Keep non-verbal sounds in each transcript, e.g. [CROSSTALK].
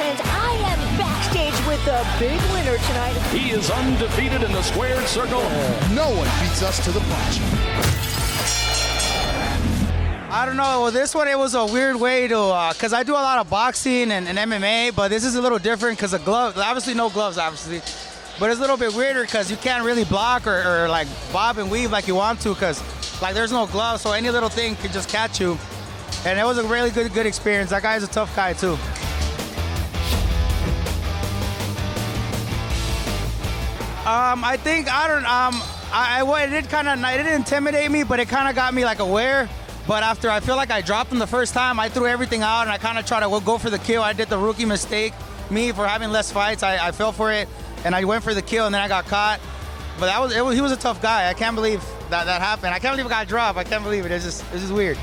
fans. I am backstage with the big winner tonight. He is undefeated in the squared circle. No one beats us to the punch. I don't know. Well, this one it was a weird way to, uh, because I do a lot of boxing and, and MMA, but this is a little different because the gloves, obviously no gloves, obviously, but it's a little bit weirder because you can't really block or, or like bob and weave like you want to because like there's no gloves, so any little thing could just catch you. And it was a really good good experience. That guy's a tough guy too. Um, I think I don't. Um, I, I it did kind of it didn't intimidate me, but it kind of got me like aware. But after I feel like I dropped him the first time, I threw everything out and I kind of tried to go for the kill. I did the rookie mistake. Me for having less fights, I, I fell for it and I went for the kill and then I got caught. But that was, was he was a tough guy. I can't believe that that happened. I can't believe I got dropped. I can't believe it. It's just it's just weird.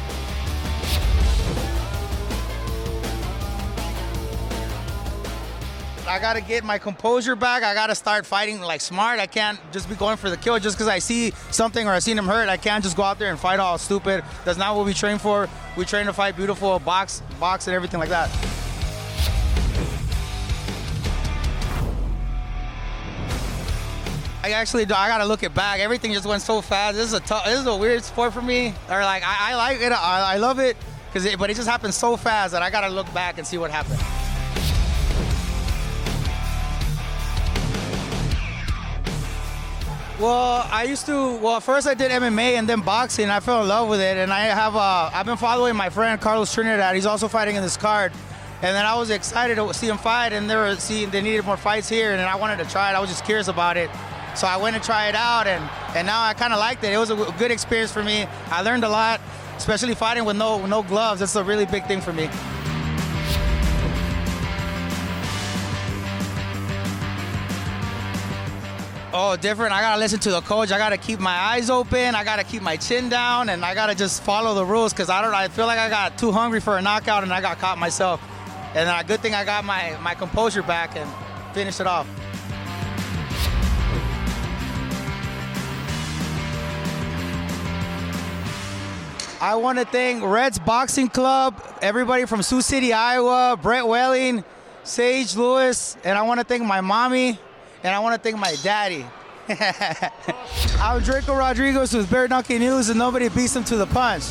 I gotta get my composure back. I gotta start fighting like smart. I can't just be going for the kill just because I see something or I seen him hurt. I can't just go out there and fight all stupid. That's not what we train for. We train to fight beautiful, box, box, and everything like that. I actually. I gotta look it back. Everything just went so fast. This is a tough. This is a weird sport for me. Or like I, I like it. I, I love it because it, but it just happened so fast that I gotta look back and see what happened. Well, I used to. Well, first I did MMA and then boxing. I fell in love with it, and I have. Uh, I've been following my friend Carlos Trinidad. He's also fighting in this card, and then I was excited to see him fight. And they were seeing they needed more fights here, and I wanted to try it. I was just curious about it, so I went and tried it out, and and now I kind of liked it. It was a good experience for me. I learned a lot, especially fighting with no no gloves. That's a really big thing for me. Oh, different. I gotta listen to the coach. I gotta keep my eyes open. I gotta keep my chin down, and I gotta just follow the rules because I don't. I feel like I got too hungry for a knockout, and I got caught myself. And a good thing I got my my composure back and finished it off. I want to thank Reds Boxing Club, everybody from Sioux City, Iowa, Brett Welling, Sage Lewis, and I want to thank my mommy, and I want to thank my daddy. [LAUGHS] I'm Drako Rodriguez with Bare Donkey News, and nobody beats him to the punch.